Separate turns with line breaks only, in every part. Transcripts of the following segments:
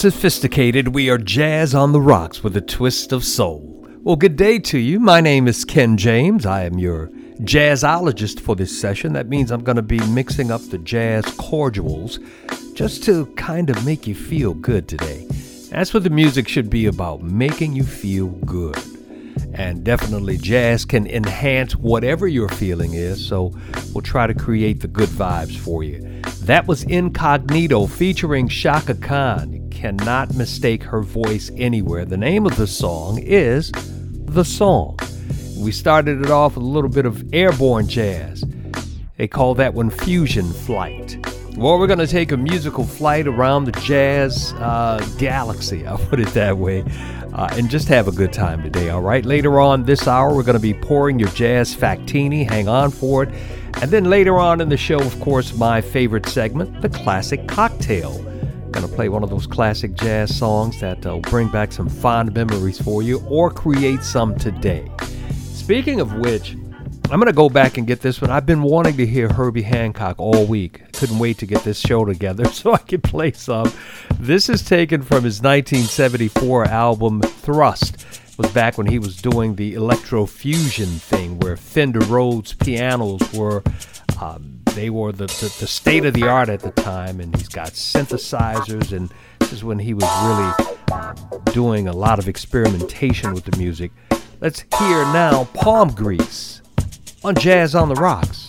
sophisticated, we are jazz on the rocks with a twist of soul. Well, good day to you. My name is Ken James. I am your jazzologist for this session. That means I'm going to be mixing up the jazz cordials just to kind of make you feel good today. That's what the music should be about, making you feel good. And definitely, jazz can enhance whatever your feeling is, so we'll try to create the good vibes for you. That was Incognito featuring Chaka Khan. Cannot mistake her voice anywhere. The name of the song is The Song. We started it off with a little bit of airborne jazz. They call that one Fusion Flight. Well, we're going to take a musical flight around the jazz uh, galaxy, I'll put it that way, uh, and just have a good time today, all right? Later on this hour, we're going to be pouring your jazz factini. Hang on for it. And then later on in the show, of course, my favorite segment, the classic cocktail. To play one of those classic jazz songs that will bring back some fond memories for you or create some today. Speaking of which, I'm to go back and get this one. I've been wanting to hear Herbie Hancock all week. Couldn't wait to get this show together so I could play some. This is taken from his 1974 album Thrust. It was back when he was doing the electrofusion thing where Fender Rhodes pianos were um, they were the, the, the state of the art at the time and he's got synthesizers and this is when he was really uh, doing a lot of experimentation with the music. Let's hear now Palm Grease on Jazz on the Rocks.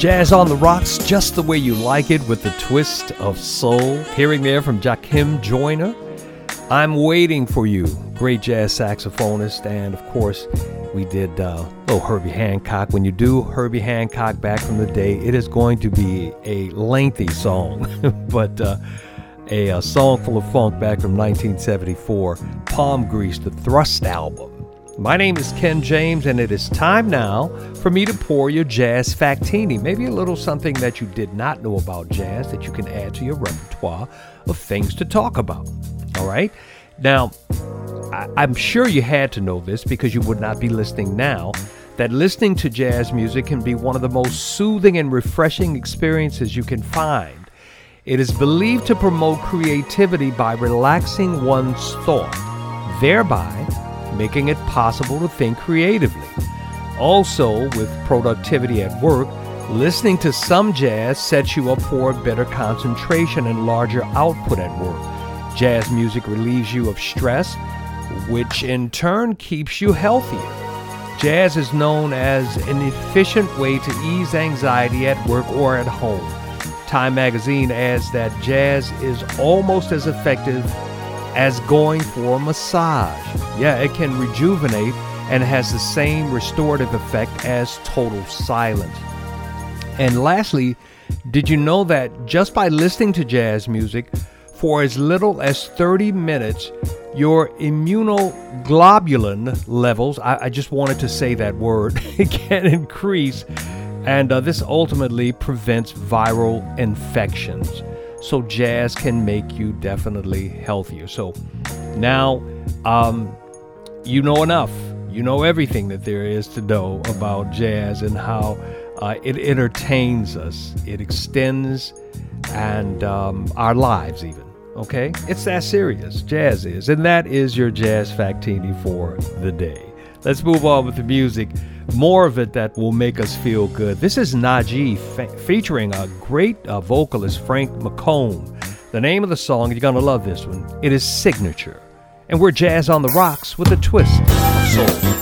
Jazz on the Rocks, just the way you like it, with the twist of soul. Hearing there from Jackiem Joyner. I'm waiting for you, great jazz saxophonist, and of course, we did uh, oh Herbie Hancock. When you do Herbie Hancock back from the day, it is going to be a lengthy song, but uh, a, a song full of funk back from 1974, Palm Grease, the Thrust album. My name is Ken James, and it is time now for me to pour your jazz factini. Maybe a little something that you did not know about jazz that you can add to your repertoire of things to talk about. All right? Now, I- I'm sure you had to know this because you would not be listening now. That listening to jazz music can be one of the most soothing and refreshing experiences you can find. It is believed to promote creativity by relaxing one's thought, thereby making it possible to think creatively. Also, with productivity at work, listening to some jazz sets you up for better concentration and larger output at work. Jazz music relieves you of stress, which in turn keeps you healthier. Jazz is known as an efficient way to ease anxiety at work or at home. Time magazine adds that jazz is almost as effective as going for a massage. Yeah, it can rejuvenate and has the same restorative effect as total silence. And lastly, did you know that just by listening to jazz music for as little as 30 minutes, your immunoglobulin levels, I, I just wanted to say that word, can increase, and uh, this ultimately prevents viral infections. So, jazz can make you definitely healthier. So, now um, you know enough. You know everything that there is to know about jazz and how uh, it entertains us, it extends and um, our lives, even. Okay? It's that serious. Jazz is. And that is your Jazz Factini for the day. Let's move on with the music. More of it that will make us feel good. This is Najee fe- featuring a great uh, vocalist, Frank McComb. The name of the song, you're going to love this one, it is Signature. And we're Jazz on the Rocks with a twist of soul.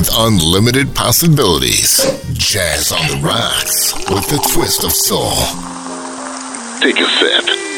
With unlimited possibilities. Jazz on the rocks with the twist of soul. Take a sip.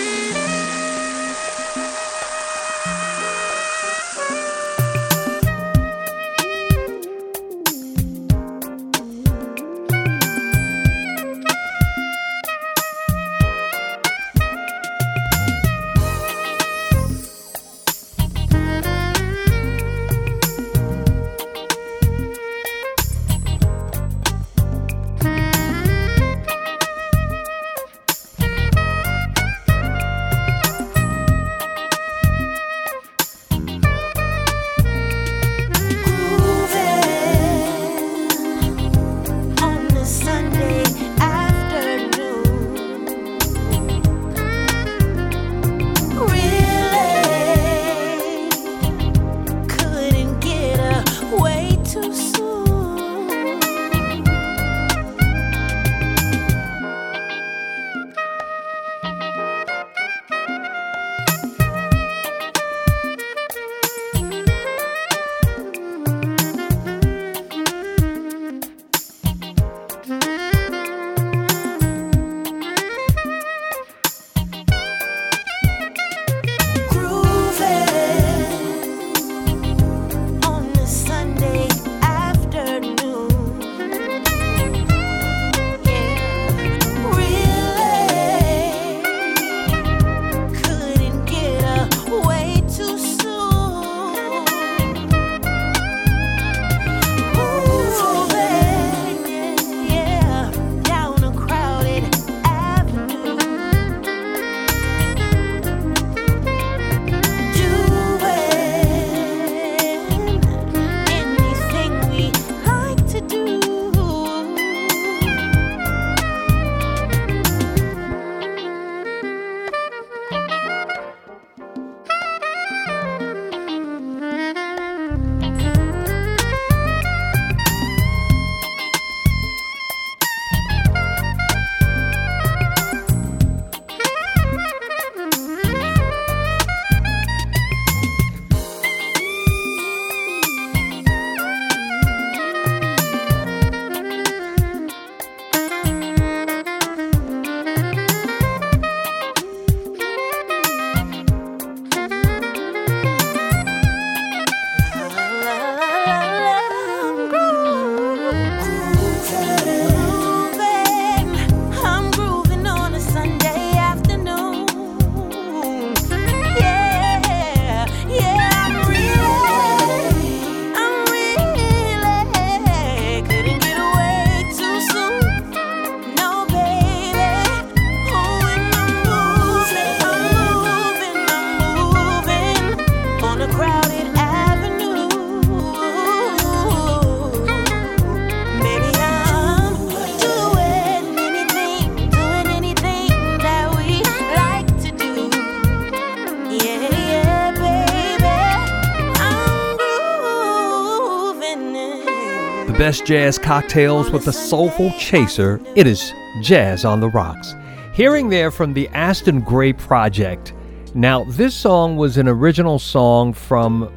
Best jazz cocktails with a soulful chaser. It is Jazz on the Rocks. Hearing there from the Aston Grey Project. Now, this song was an original song from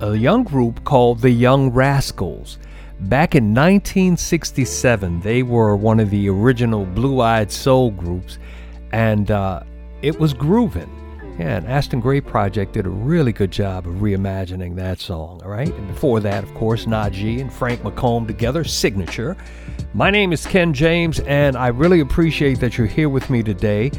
a young group called the Young Rascals. Back in 1967, they were one of the original blue eyed soul groups, and uh, it was grooving. Yeah, and Aston Grey Project did a really good job of reimagining that song, all right? And before that, of course, Najee and Frank McComb together, Signature. My name is Ken James, and I really appreciate that you're here with me today.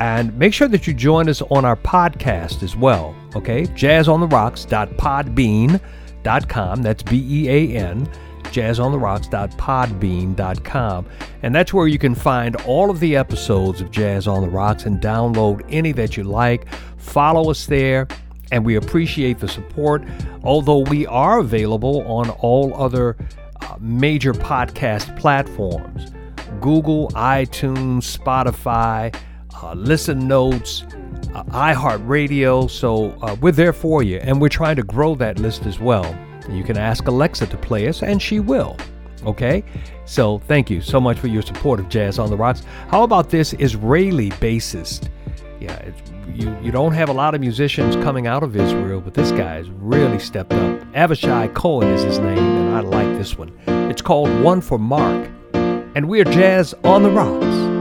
And make sure that you join us on our podcast as well, okay? JazzOnTheRocks.podbean.com. That's B E A N jazzontherocks.podbean.com. And that's where you can find all of the episodes of Jazz on the Rocks and download any that you like. Follow us there, and we appreciate the support. Although we are available on all other uh, major podcast platforms. Google, iTunes, Spotify, uh, Listen Notes, uh, iHeartRadio. So uh, we're there for you, and we're trying to grow that list as well. You can ask Alexa to play us, and she will. Okay? So thank you so much for your support of Jazz on the Rocks. How about this Israeli bassist? Yeah, you, you don't have a lot of musicians coming out of Israel, but this guy has really stepped up. Avishai Cohen is his name, and I like this one. It's called One for Mark, and we're Jazz on the Rocks.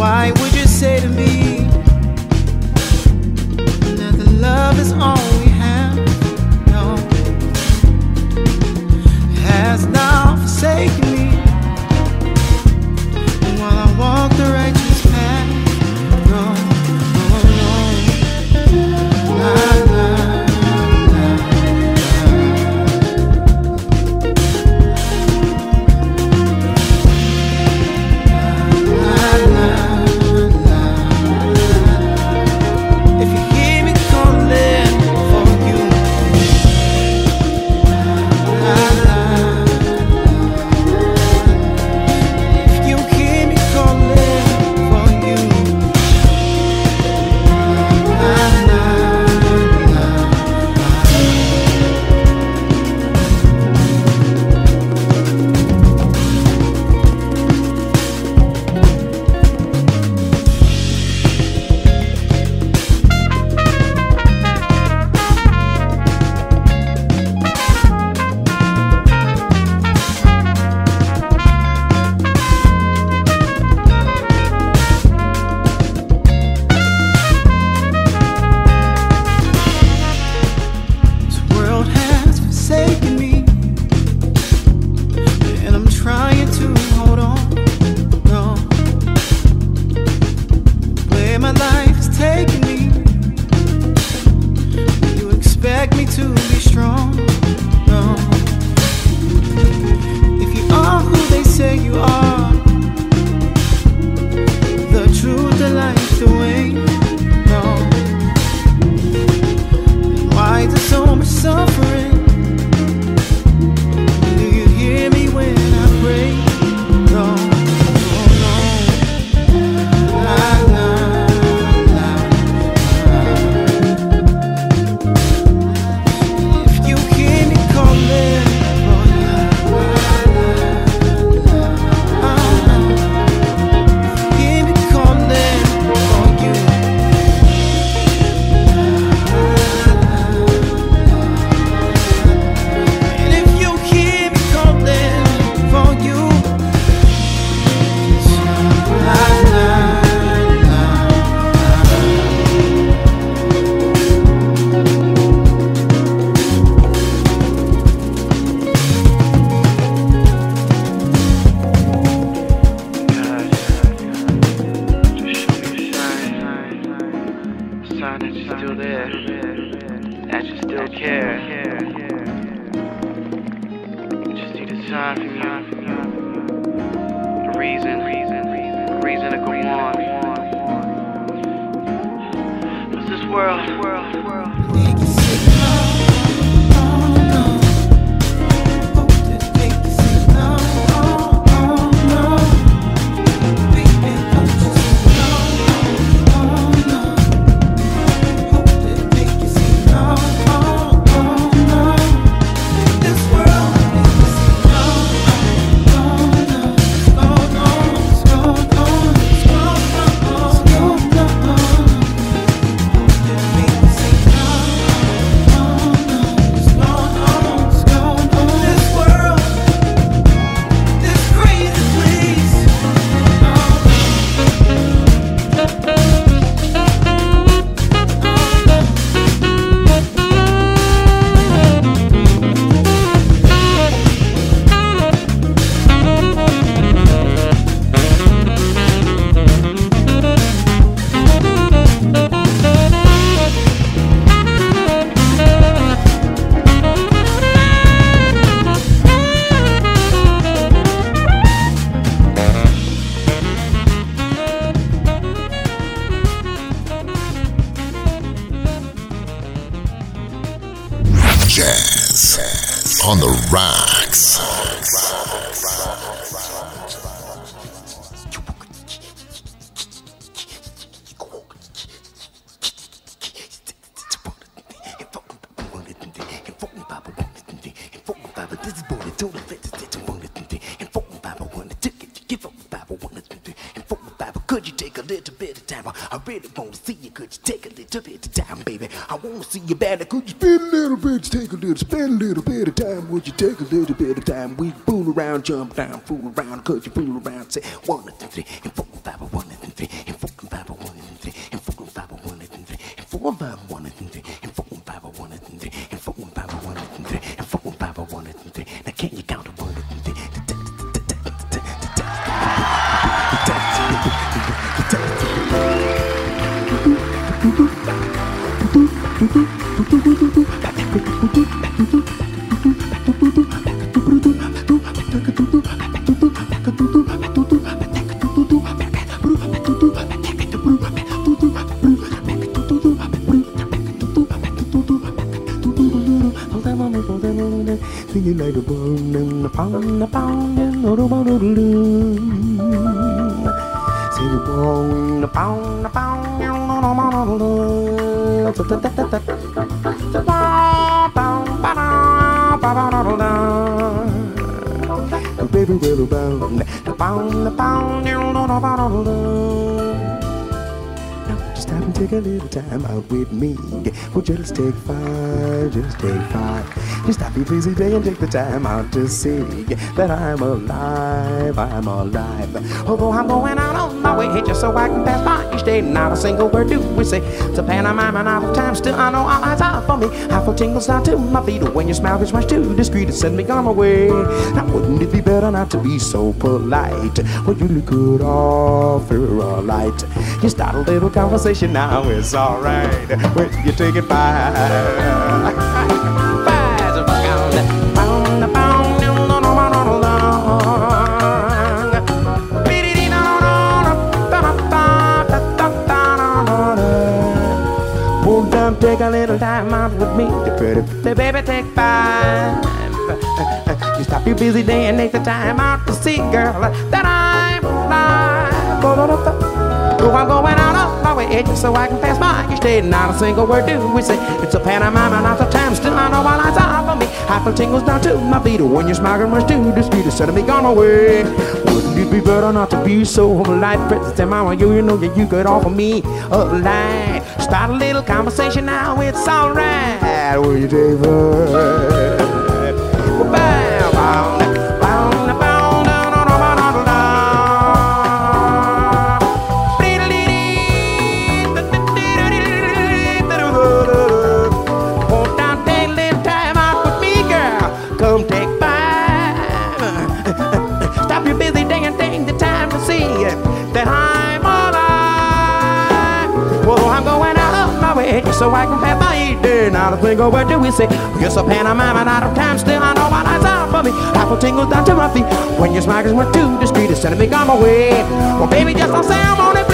Give
would you say to give jump down, fool around. Could you fool around? Say one and three just stop and take a little time out with me. Well, just take five, just take five. Just stop busy day and take the time out to see that I'm alive, I'm alive. Although I'm going out my way just so I can pass by each day, not a single word do we say. It's a pantomime and out of time, still I know all eyes are for me. I feel tingles down to my feet when your smile gets much too discreet to send me on my way. Now wouldn't it be better not to be so polite? Well, you look good off, you're all right. You start a little conversation now, it's alright. When you take it by. Take a little time out with me. The pretty, the baby, take five. You stop your busy day and take the time out to see, girl, that I'm alive. Oh, I'm going out of my way just so I can pass by each day. Not a single word do we say. It's a pantomime not a time. Still, I know all eyes are for me. Feel tingles down to my feet when you're smiling much too discreet to set me gone away. Be better not to be so polite? Princess and mama, you, you know that you could offer me a light. Start a little conversation now, it's alright. Will you, David? Bow, so I can pass each day. Not a single word do we say. Yes, a pantomime and out of time. Still, I know what eyes are for me. Apple tingles down to my feet. When your smiles were too discreet, it's sending me on my way. Well, baby, just don't say I'm on it.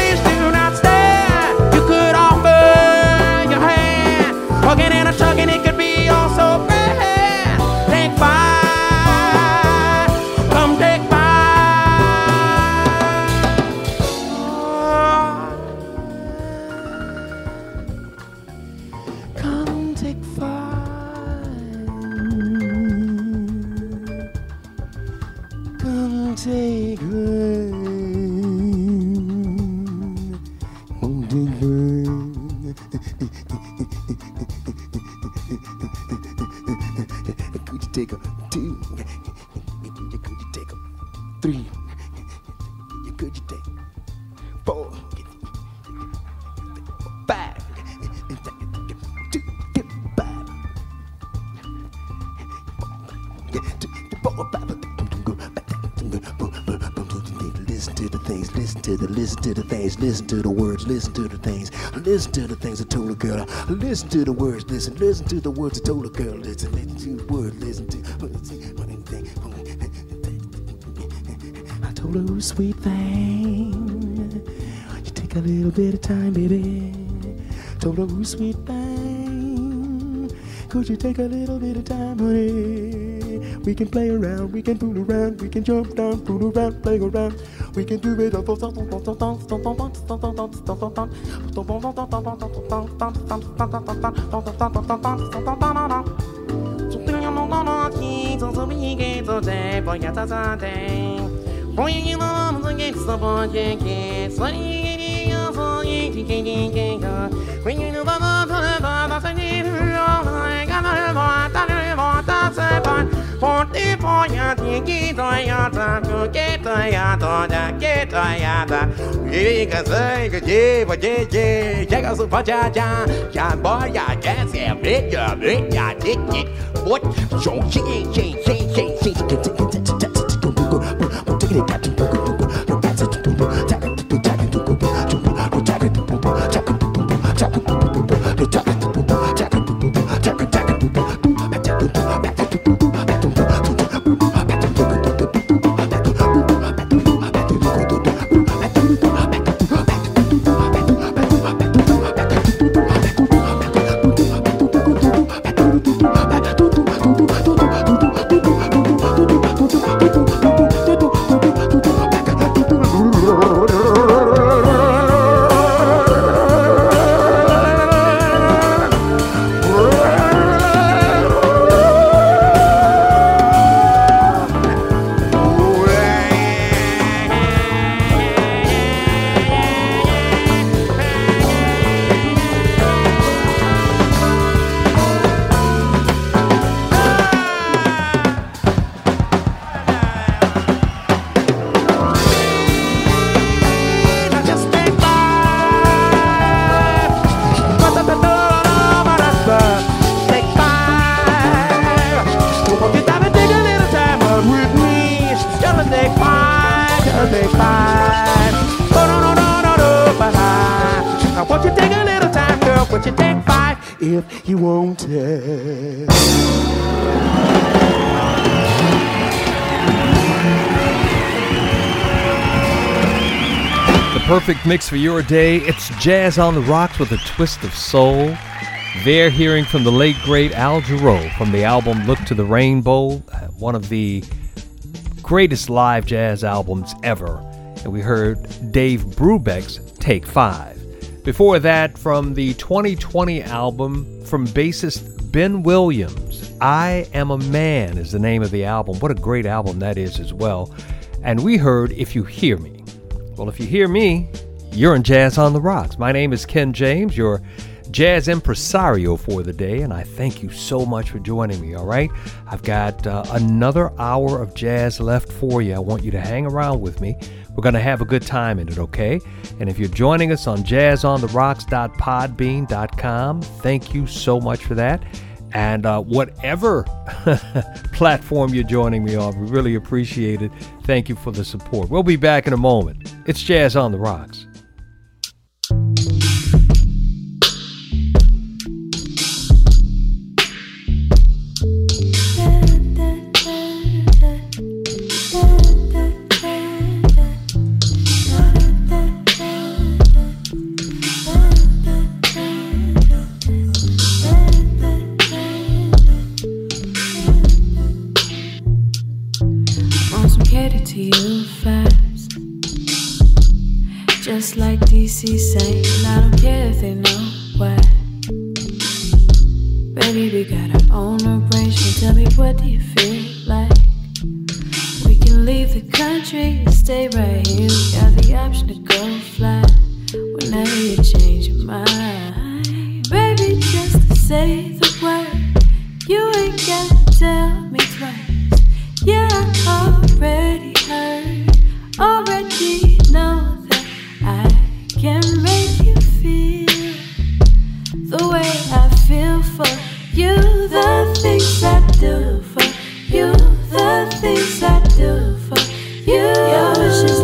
Listen to the words, listen to the things, listen to the things I told a girl. Listen to the words, listen, listen to the words I told a girl. Listen, listen to the words, listen to. I told her, sweet thing, you take a little bit of time, baby. Told her, sweet thing, could you take a little bit of time, honey? We can play around, we can fool around, we can jump down, fool around, play around. We can do it. Chega su fa cha cha, cha boy ya jazz ya big ya big ya dick it. What? So ching ching ching ching ching. Just
perfect mix for your day. It's Jazz on the Rocks with a twist of soul. They're hearing from the late great Al Jarreau from the album Look to the Rainbow, uh, one of the greatest live jazz albums ever. And we heard Dave Brubeck's Take Five. Before that, from the 2020 album from bassist Ben Williams, I Am a Man is the name of the album. What a great album that is as well. And we heard If You Hear Me. Well, if you hear me, you're in Jazz on the Rocks. My name is Ken James, your jazz impresario for the day, and I thank you so much for joining me, all right? I've got uh, another hour of jazz left for you. I want you to hang around with me. We're going to have a good time in it, okay? And if you're joining us on jazzontheRocks.podbean.com, thank you so much for that. And uh, whatever platform you're joining me on, we really appreciate it. Thank you for the support. We'll be back in a moment. It's Jazz on the Rocks.
Like DC saying, I don't care if they know why. Baby, we got our own arrangement. Tell me, what do you feel like? We can leave the country, stay right here. We got the option to go fly whenever you change your mind. Baby, just say the word, you ain't got to tell me twice. Yeah, I already heard, already can make you feel the way I feel for you. The things I do for you, the things I do for you. Your wish is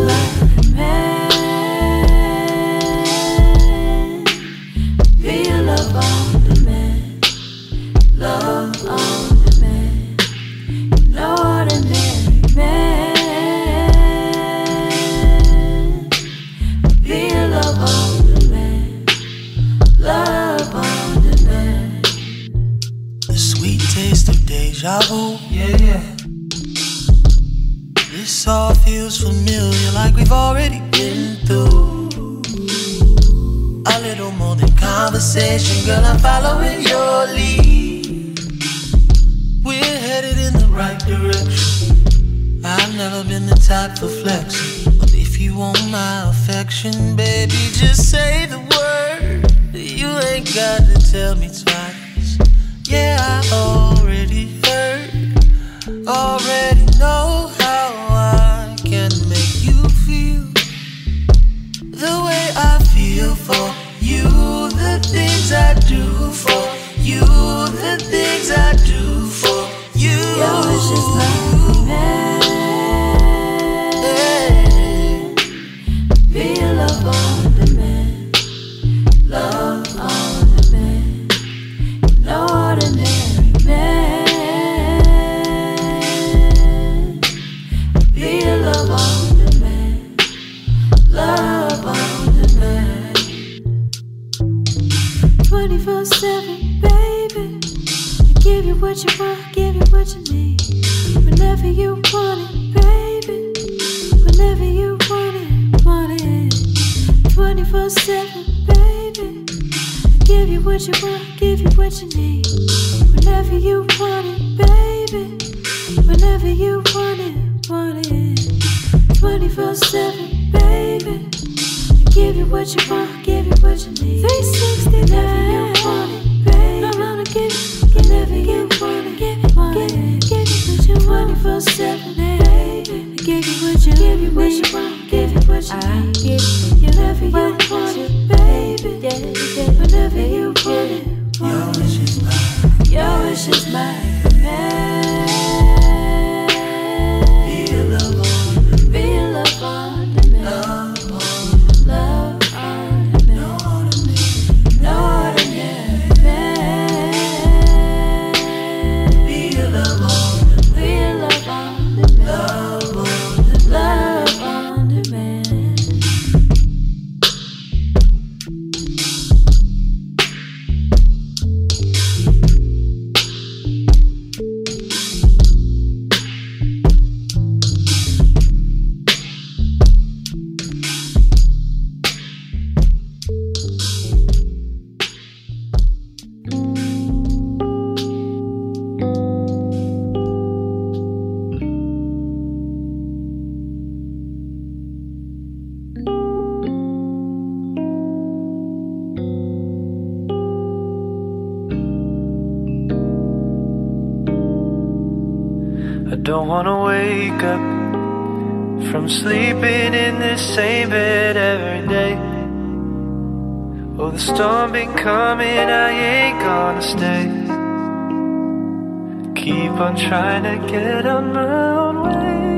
deja vu. Yeah, yeah. This all feels familiar, like we've already been through. A little more than conversation, girl. I'm following your lead. We're headed in the right direction. I've never been the type for flexing. But if you want my affection, baby, just say the word. You ain't got to tell me twice. Yeah, I heard. Already know how I can make you feel the way I feel for you. The things I do for you. The things I do for you.
What you want, give you what you need. Whenever you want it, baby. Whenever you want it, want it. 24 7, baby. I give you what you want, give you what you need. 360 whenever you want it, baby. I'm gonna give you, whenever you want it, give you, want it. Give you what you want, 24 7, baby. I give you what you, give you what you want, give you what you need. Give you whenever you want my
been coming, I ain't gonna stay. Keep on trying to get on my own way.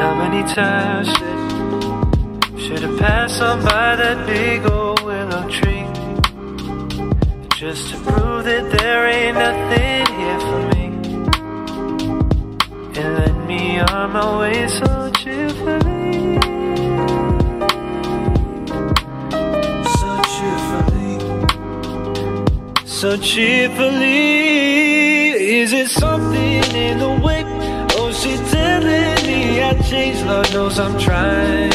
How many times should I pass on by that big old willow tree? Just to prove that there ain't nothing here for me. And let me on my way so cheerfully. So cheerfully. Is it something in the way? Oh, she's telling me I changed. Lord knows I'm trying.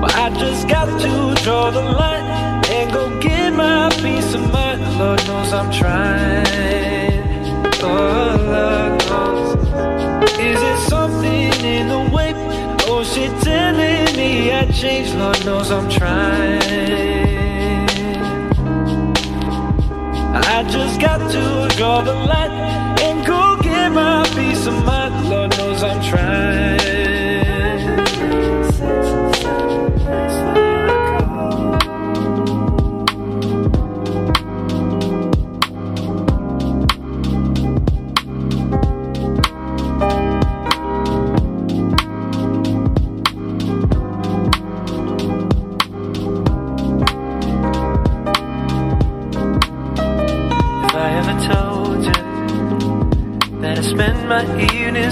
But I just got to draw the line and go get my peace of mind. Lord knows I'm trying. Oh, Lord knows. Is it something in the way? Oh, she telling me I changed. Lord knows I'm trying. I just got to draw the line and go get my peace of mind. Lord knows I'm trying.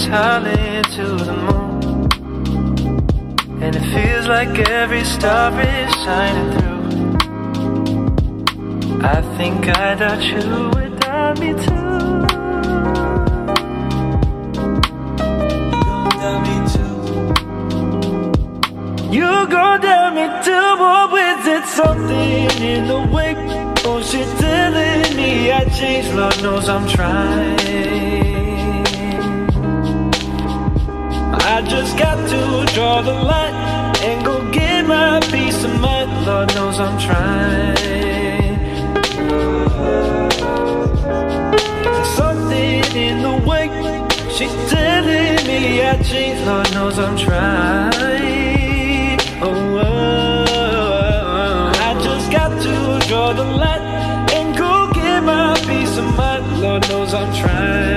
Evenings howling to the moon, and it feels like every star is shining through. I think I doubt you would doubt me too. You go down me too, but is it something in the way? Oh, she telling me I changed. Lord knows I'm trying. I just got to draw the line and go get my peace of mind. Lord knows I'm trying. Something in the way she's telling me I changed. Lord knows I'm trying. Oh oh, oh, oh, I just got to draw the line and go get my peace of mind. Lord knows I'm trying.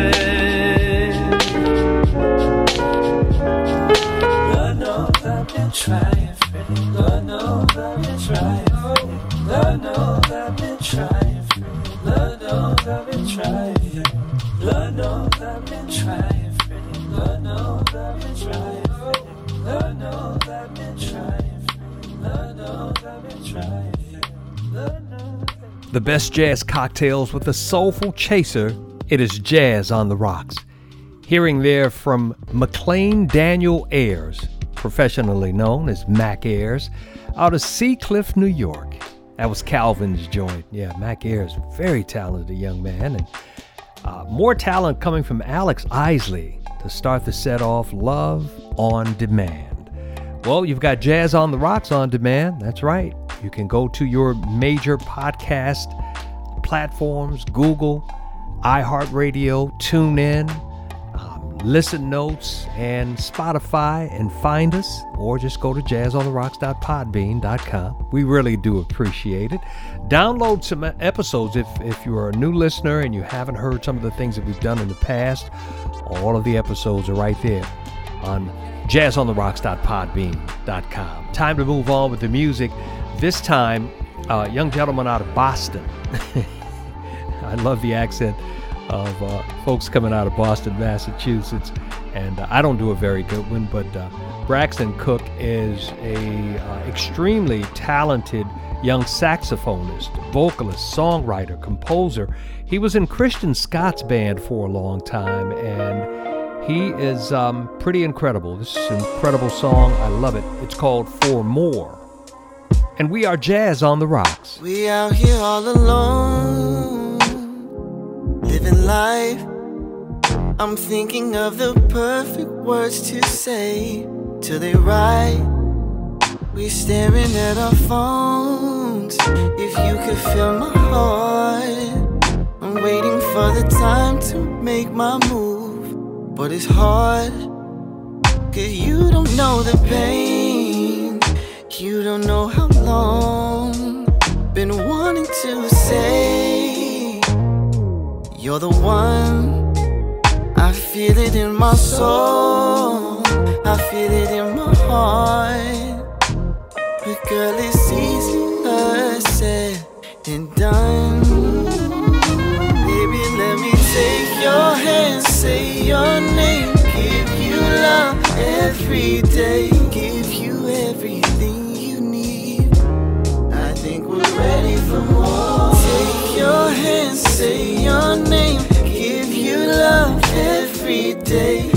The best jazz cocktails with a soulful chaser. It is Jazz on the Rocks. Hearing there from McLean Daniel Ayers, professionally known as Mac Ayers, out of Seacliff, New York. That was Calvin's joint. Yeah, Mac Ayers, very talented young man. And uh, more talent coming from Alex Isley to start the set off Love on Demand. Well, you've got Jazz on the Rocks on demand. That's right. You can go to your major podcast platforms Google, iHeartRadio, TuneIn, um, Listen Notes, and Spotify and find us, or just go to jazzontherocks.podbean.com. We really do appreciate it. Download some episodes if, if you're a new listener and you haven't heard some of the things that we've done in the past. All of the episodes are right there on jazzontherocks.podbean.com. Time to move on with the music. This time, a young gentleman out of Boston. I love the accent of uh, folks coming out of Boston, Massachusetts, and uh, I don't do a very good one, but uh, Braxton Cook is a uh, extremely talented young saxophonist, vocalist, songwriter, composer. He was in Christian Scott's band for a long time, and he is um, pretty incredible. This is an incredible song. I love it. It's called For More. And we are Jazz on the Rocks.
We out here all alone, living life. I'm thinking of the perfect words to say till they right. We staring at our phones. If you could feel my heart, I'm waiting for the time to make my move, but it's hard. Cause you don't know the pain. You don't know how long been wanting to say you're the one. I feel it in my soul. I feel it in my heart. But girl, it's easier said than done. Baby, let me take your hand, say your name, give you love every day, your hand, say your name, give you love every day,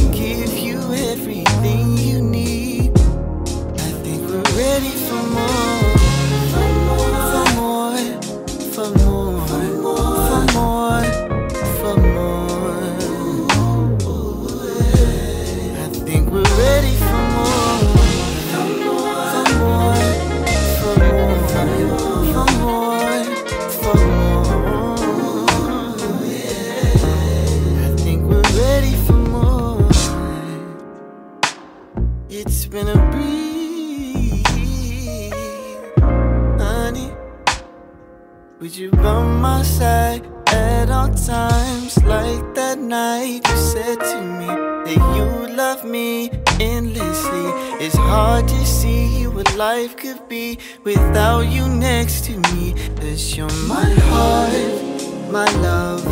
Would you by my side at all times? Like that night you said to me that you love me endlessly. It's hard to see what life could be without you next to me. Cause you're my heart, my love,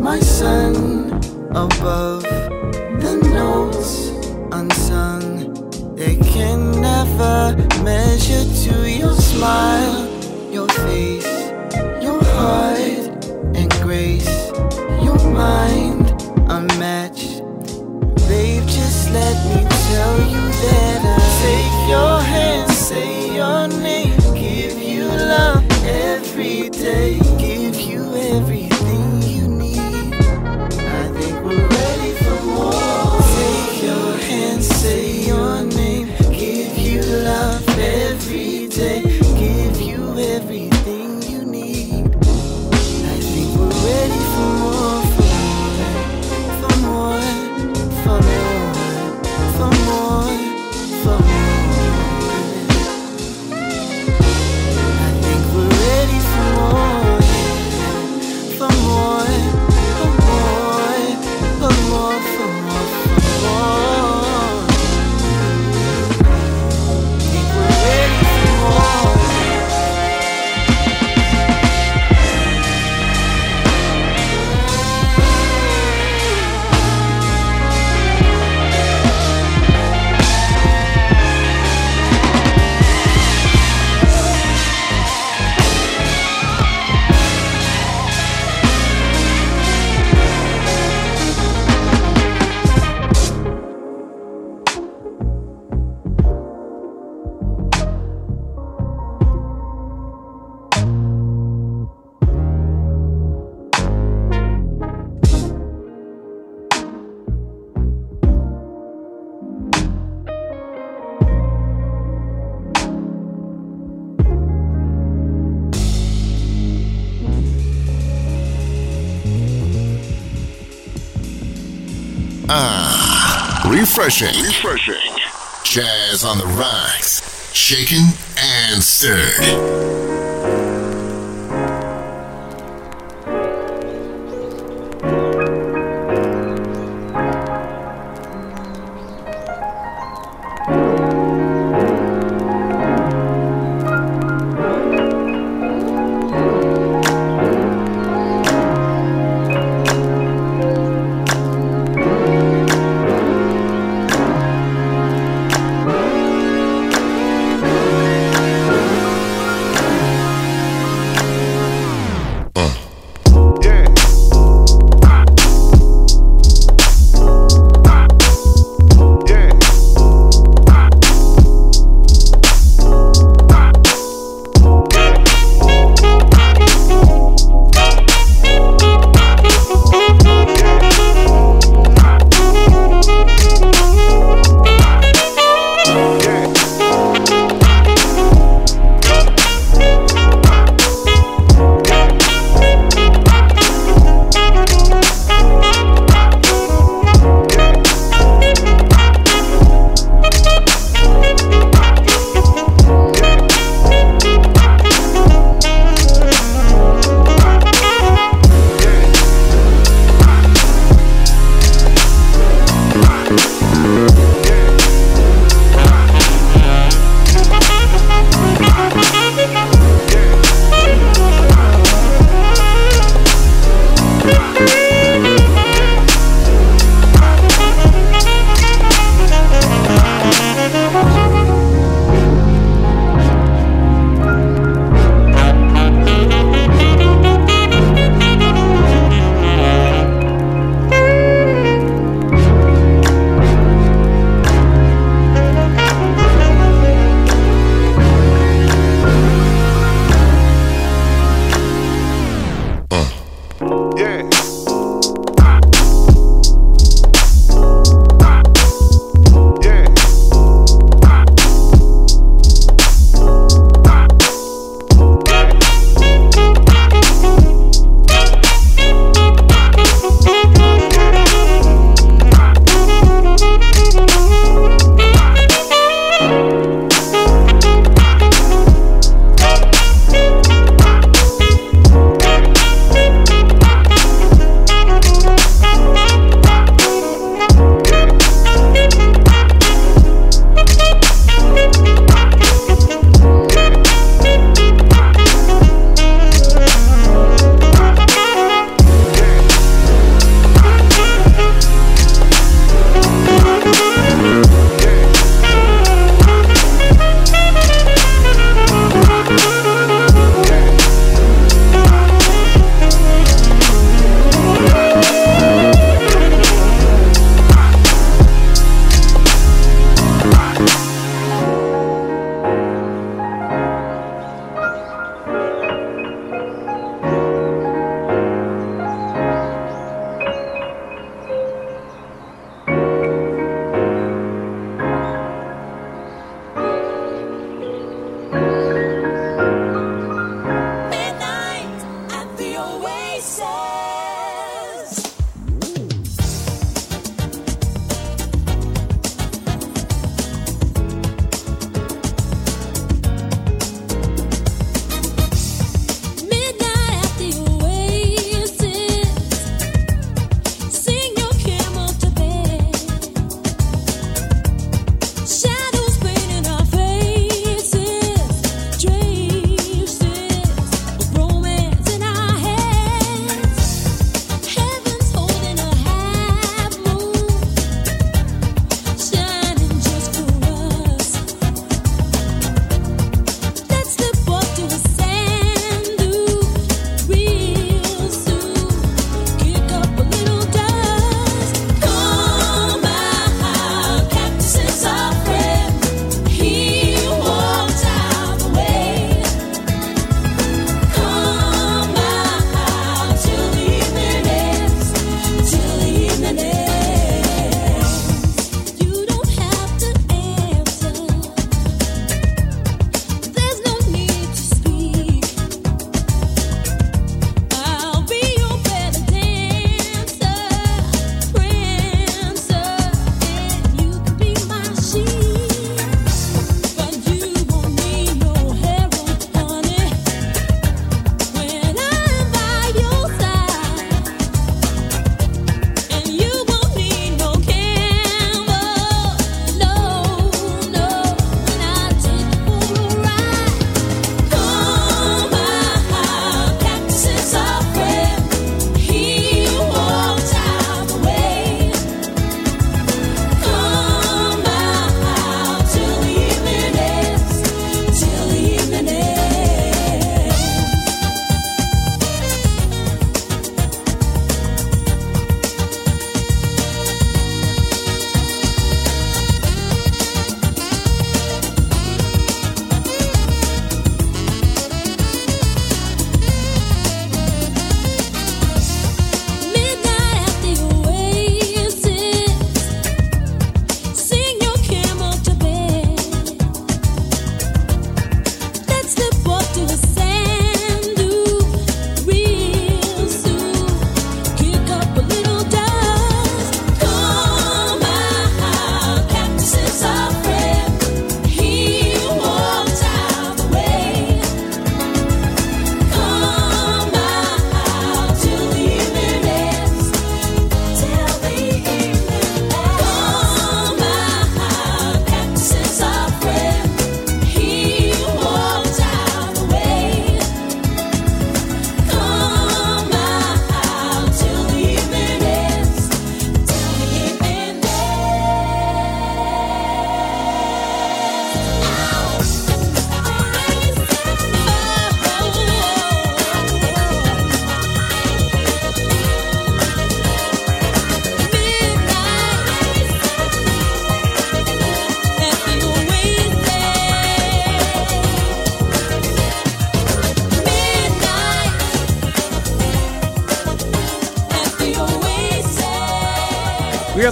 my sun above. The notes unsung, they can never measure to your smile, your face heart and grace, your mind unmatched. Babe, just let me tell you that I take your hand, say your name,
refreshing. Refreshing. Jazz on the rocks. Shaken and stirred.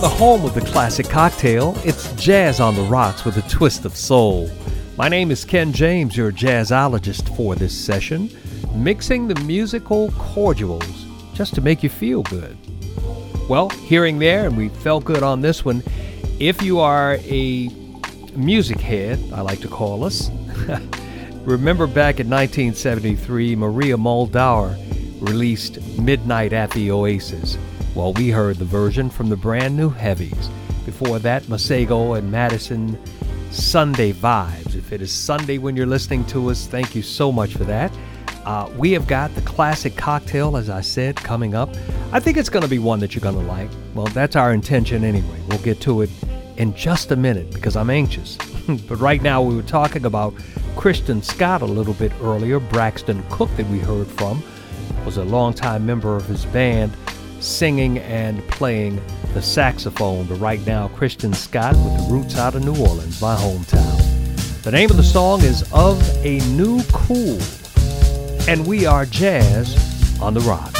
The home of the classic cocktail. It's jazz on the rocks with a twist of soul. My name is Ken James, your jazzologist for this session, mixing the musical cordials just to make you feel good. Well, hearing there, and we felt good on this one. If you are a music head, I like to call us, remember back in 1973, Maria Muldaur released Midnight at the Oasis. Well, we heard the version from the brand new Heavies. Before that, Masego and Medasin Sunday Vibes. If it is Sunday when you're listening to us, thank you so much for that. Uh, we have got the classic cocktail, as I said, coming up. I think it's going to be one that you're going to like. Well, that's our intention anyway. We'll get to it in just a minute because I'm anxious. but right now, we were talking about Christian Scott a little bit earlier. Braxton Cook, that we heard from, was a longtime member of his band singing and playing the saxophone. But right now, Christian Scott with the roots out of New Orleans, my hometown. The name of the song is Of a New School, and we are Jazz on the Rock.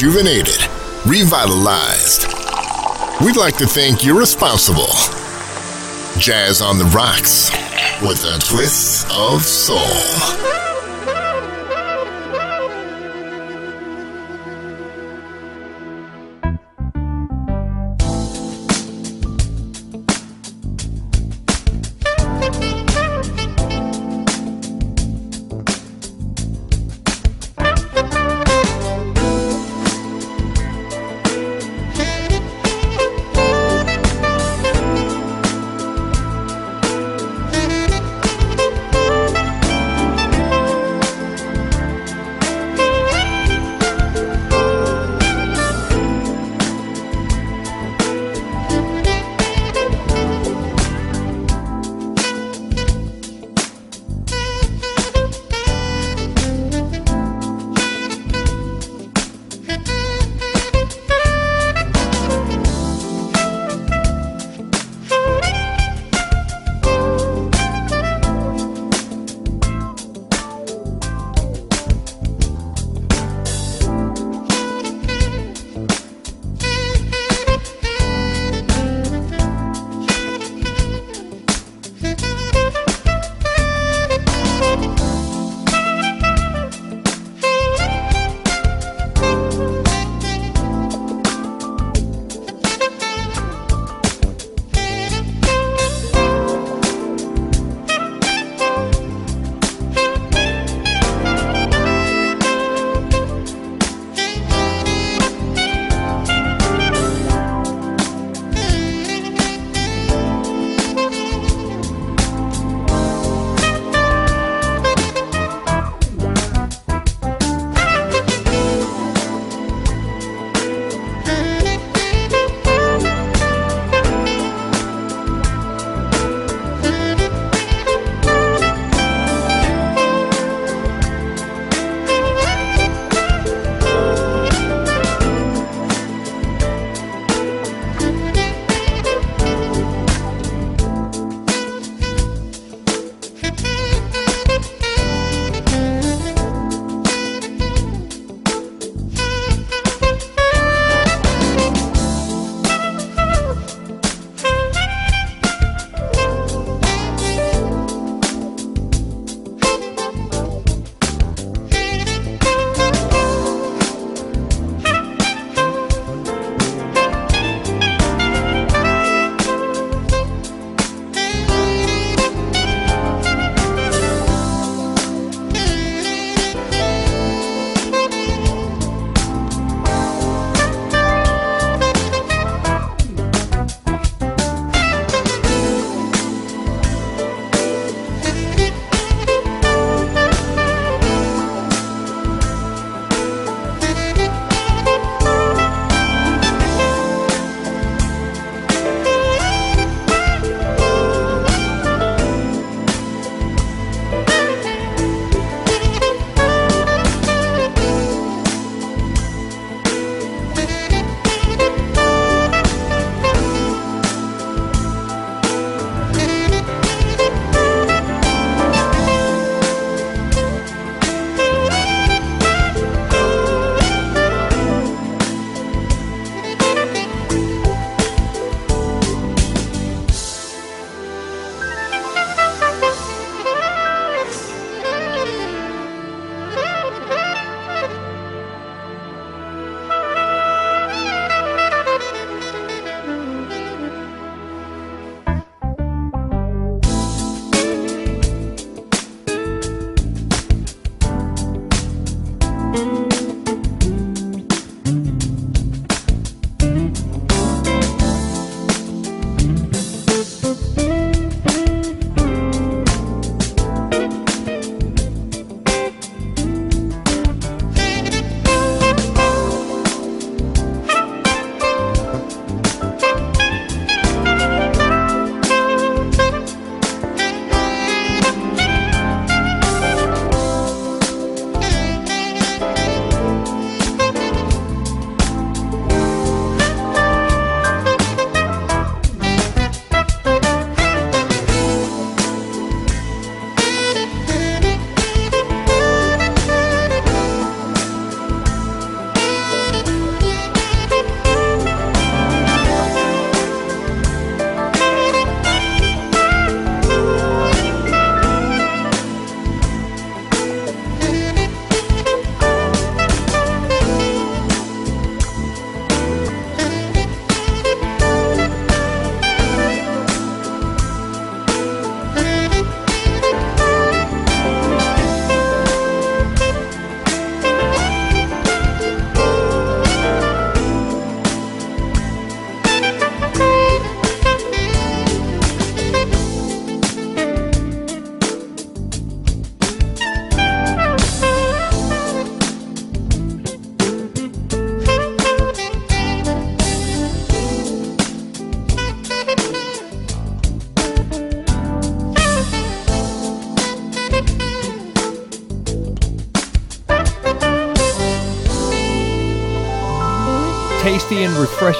Rejuvenated, revitalized. We'd like to thank you responsible. Jazz on the Rocks with a twist of soul.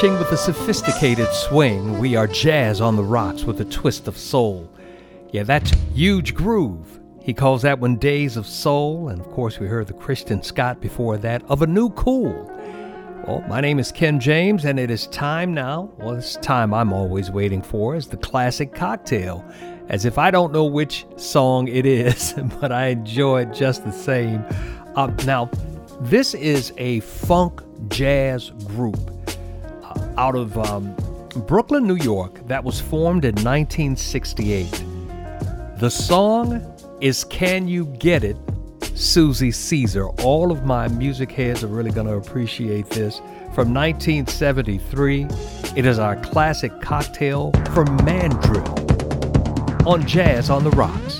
With a sophisticated swing. We are jazz on the rocks with a twist of soul. Yeah, that's Euge Groove. He calls that one Days of Soul, and of course, we heard the Christian Scott before that of a New School. Well, my name is Ken James, and it is time now. Well, it's time I'm always waiting for is the classic cocktail. As if I don't know which song it is, but I enjoy it just the same. Uh, now, this is a funk jazz group out of um, Brooklyn, New York, that was formed in 1968. The song is Can You Get It? Suzie Caesar. All of my music heads are really going to appreciate this. From 1973, it is our classic cocktail from Mandrill on Jazz on the Rocks.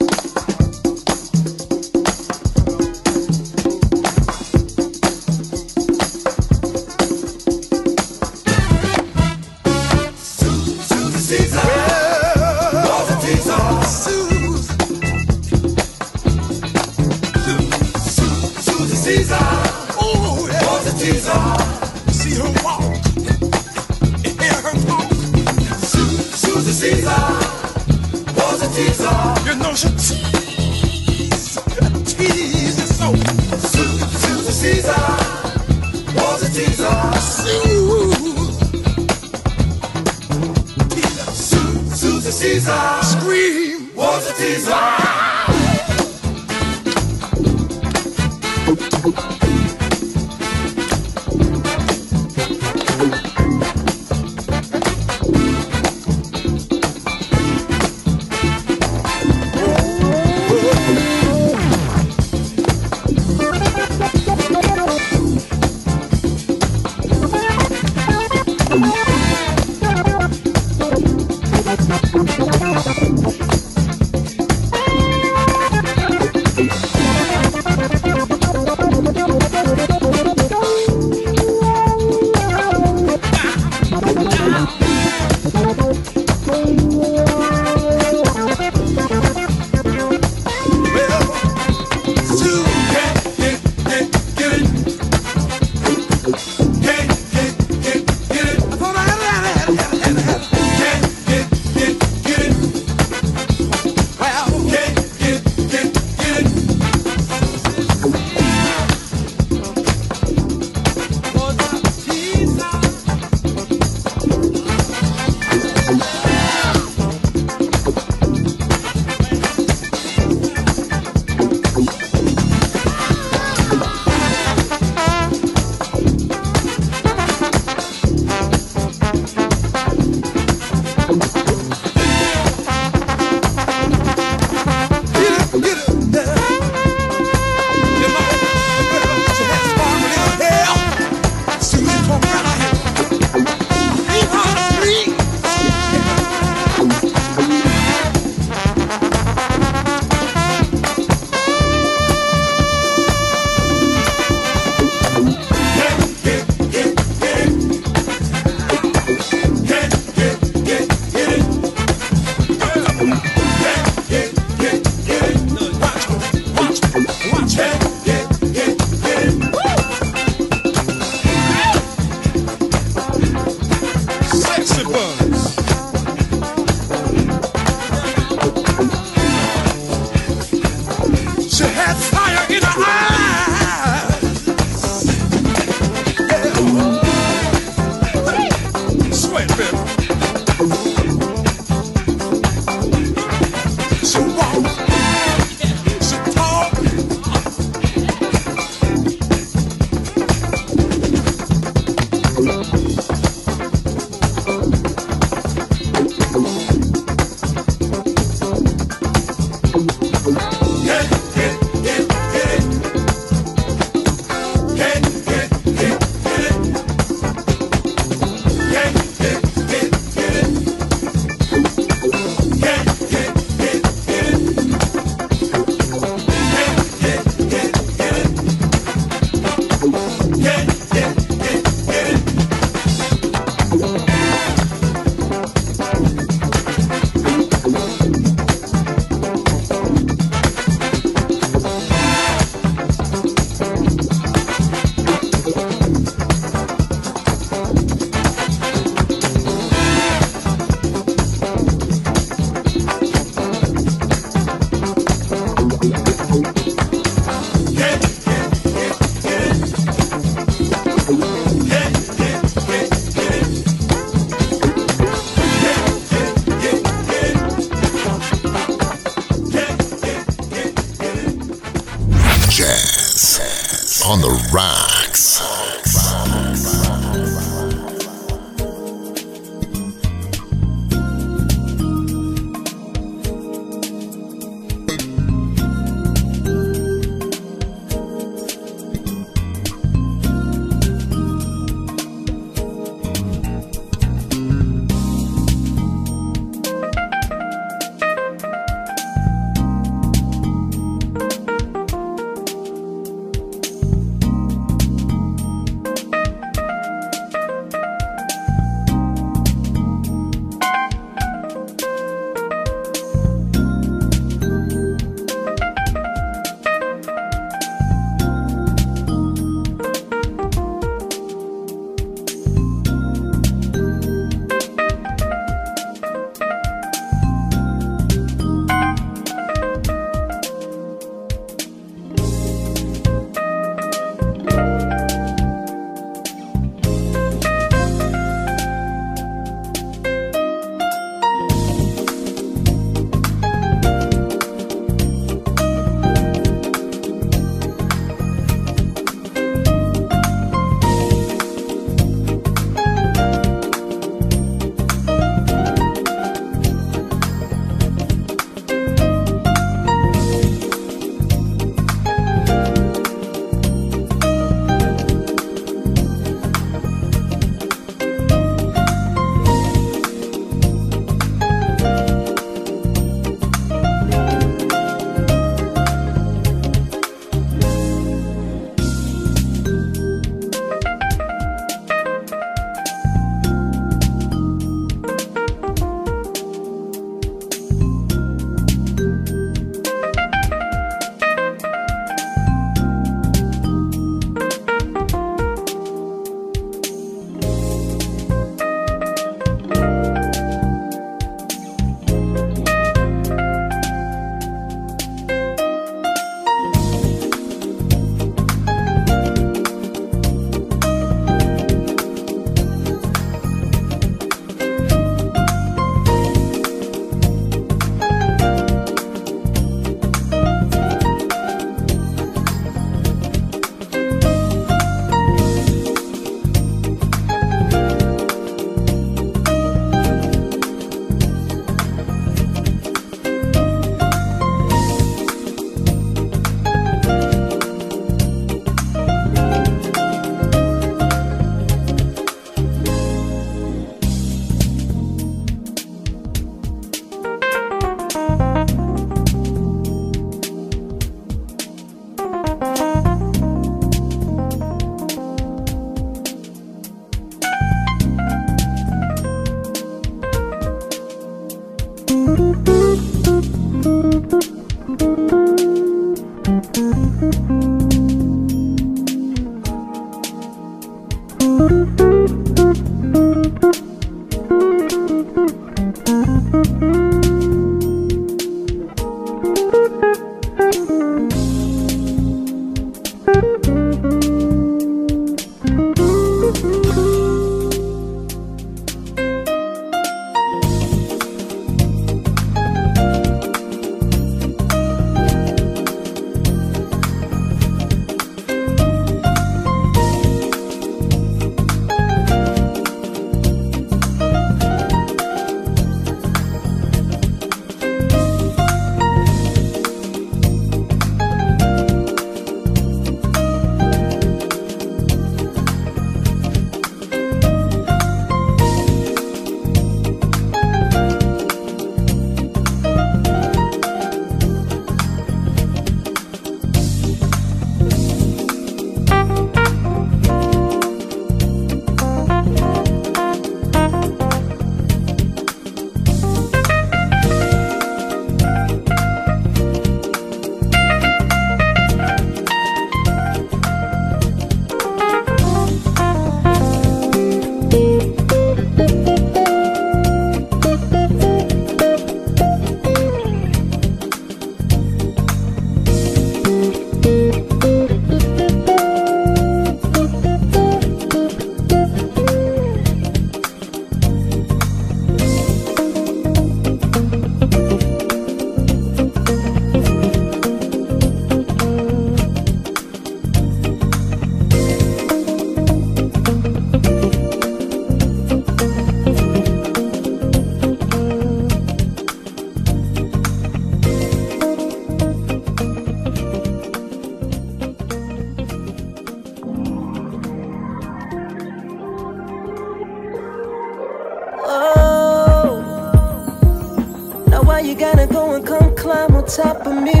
Top of me,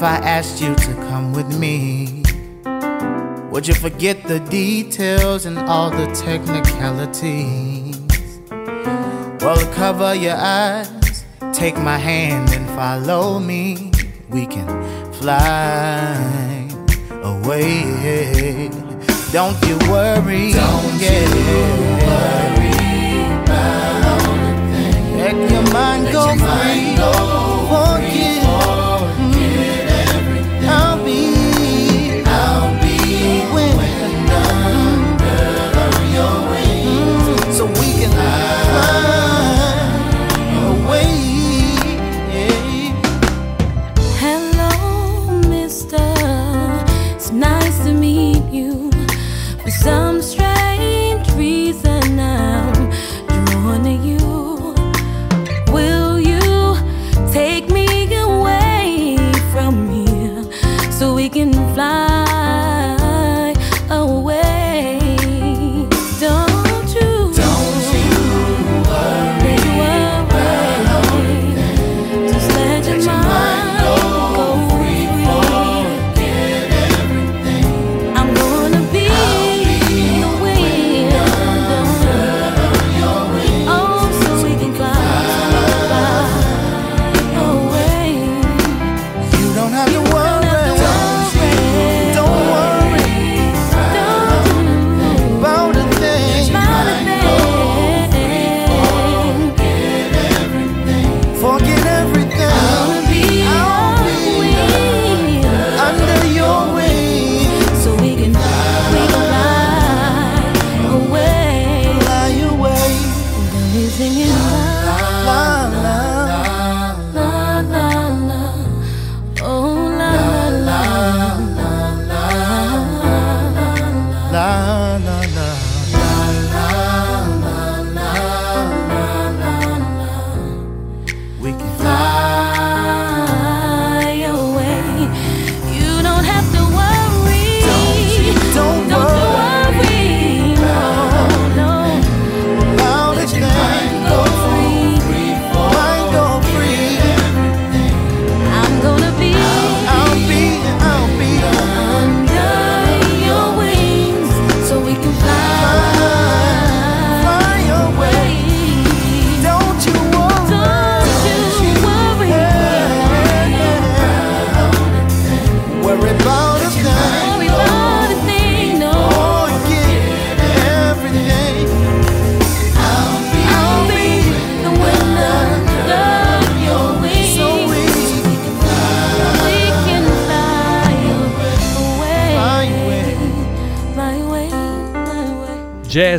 if I asked you to come with me? Would you forget the details and all the technicalities? Well, cover your eyes, take my hand and follow me. We can fly away. Don't you worry. Don't you worry about a thing. Let your mind go free. Forget. Mm.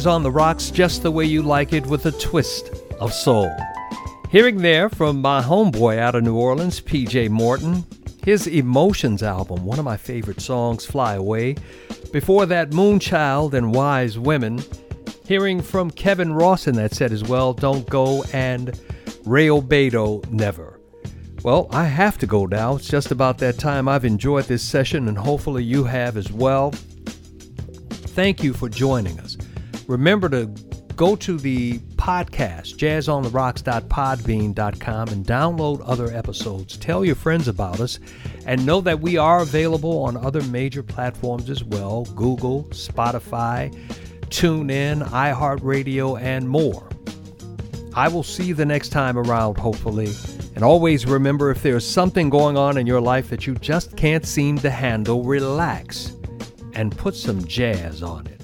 Jazz on the rocks just the way you like it with a twist of soul. Hearing there from my homeboy out of New Orleans, PJ Morton, his Emotions album, one of my favorite songs, Fly Away. Before that, Moonchild and Wise Women. Hearing from Kevin Ross in that set as well, Don't Go, and Ray Obiedo, Never. Well, I have to go now. It's just about that time. I've enjoyed this session, and hopefully you have as well. Thank you for joining us. Remember to go to the podcast, jazzontherocks.podbean.com, and download other episodes. Tell your friends about us, and know that we are available on other major platforms as well Google, Spotify, TuneIn, iHeartRadio, and more. I will see you the next time around, hopefully. And always remember if there's something going on in your life that you just can't seem to handle, relax and put some jazz on it.